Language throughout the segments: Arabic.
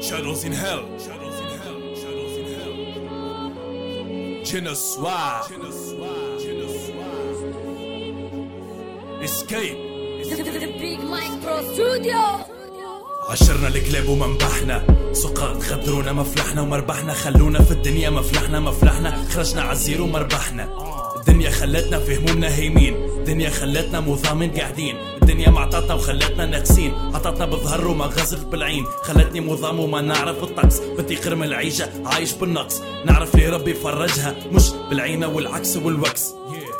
Shadows in hell. Shadows in hell. Shadows in hell. Genocide. Escape. The Big Mike Pro Studio عشرنا الكلاب ومنبحنا سقاط غدرونا مفلحنا ومربحنا خلونا في الدنيا مفلحنا مفلحنا خرجنا عالزيرو مربحنا الدنيا خلتنا في همومنا هيمين الدنيا خلتنا مضامن قاعدين. الدنيا ما عطتنا وخلتنا ناقصين عطتنا بالظهر وما غزلت بالعين. خلتني مضام وما نعرف الطقس. بدي قرم العيشة عايش بالنقص. نعرف لي ربي فرجها. مش بالعينة والعكس والوكس.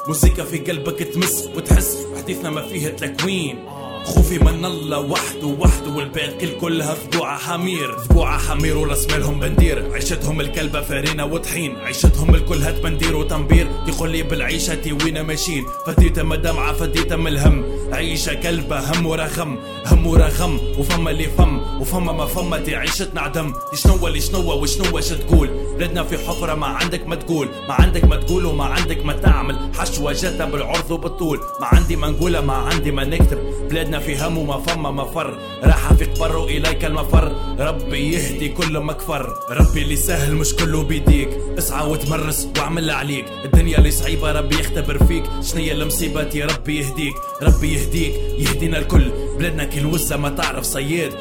موسيقى في قلبك تمس وتحس. حديثنا ما فيه تلكوين. خوفي من الله وحده وحده والباقي كلها ذبوعة حمير. ذبوعة حمير ورسملهم بندير. عيشتهم الكلبة فارينة وطحين. عيشتهم الكل هات بندير وتنبير. يقول لي بالعيشة وين ماشيين فديت من دمعة من الهم. عيشة كلبة هم ورا غم هم ورا غم وفما اللي فم. وفما ما فما تي عيشتنا عدم شنو اللي شنو وشنو اش تقول؟ بلادنا في حفرة ما عندك ما تقول. ما عندك ما تقول وما عندك ما تعمل. حشوة جاتها بالعرض وبالطول. ما عندي ما نقولها ما عندي ما نكتب. بلادنا في هم وما فما مفر. راح في قبر إليك المفر. ربي يهدي كل مكفر. ربي اللي سهل مش كله بيديك. اسعى وتمرس واعمل عليك. الدنيا اللي صعيبة ربي يختبر فيك. شنية المصيبة ربي يهديك. ربي يهديك. يهدينا الكل. بلادنا كل وزة ما تعرف صياد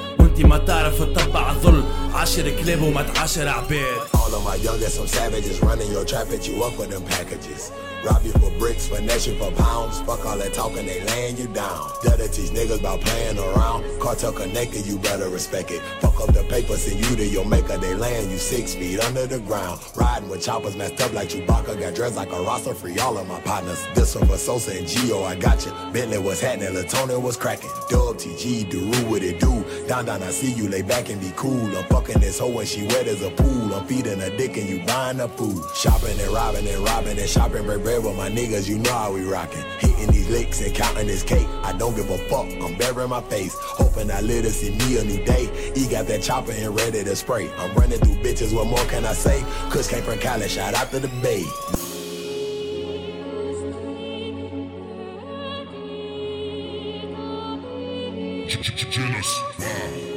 ما تعرف تطبع الظل عاشر كلاب وما تعاشر عباد All of my youngest, some savages running your trap at you up for them packages. Rob you for bricks, finesse you for pounds. Fuck all that talking, they laying you down. Gotta teach niggas about playing around. Cartel connected, you better respect it. Fuck up the papers, send you to your maker, they laying you six feet under the ground. Riding with choppers messed up like Chewbacca, got dressed like a roster, free all of my partners. This one for Sosa and Gio, I got you. Bentley was happening, Latona was cracking. Dub TG, Daru, what it do? Down, down, I see you, lay back and be cool. I'm fucking this hoe and she wet as a pool. I'm feeding her dick and you buying her food. Shopping and robbing and robbing and shopping, break bread with my niggas, you know how we rockin'. Hitting these licks and counting this cake. I don't give a fuck, I'm burying my face. Hoping I live to see me a new day. He got that chopper and ready to spray. I'm running through bitches, what more can I say? Kush came from Cali, shout out to the bay. Genus. Wow.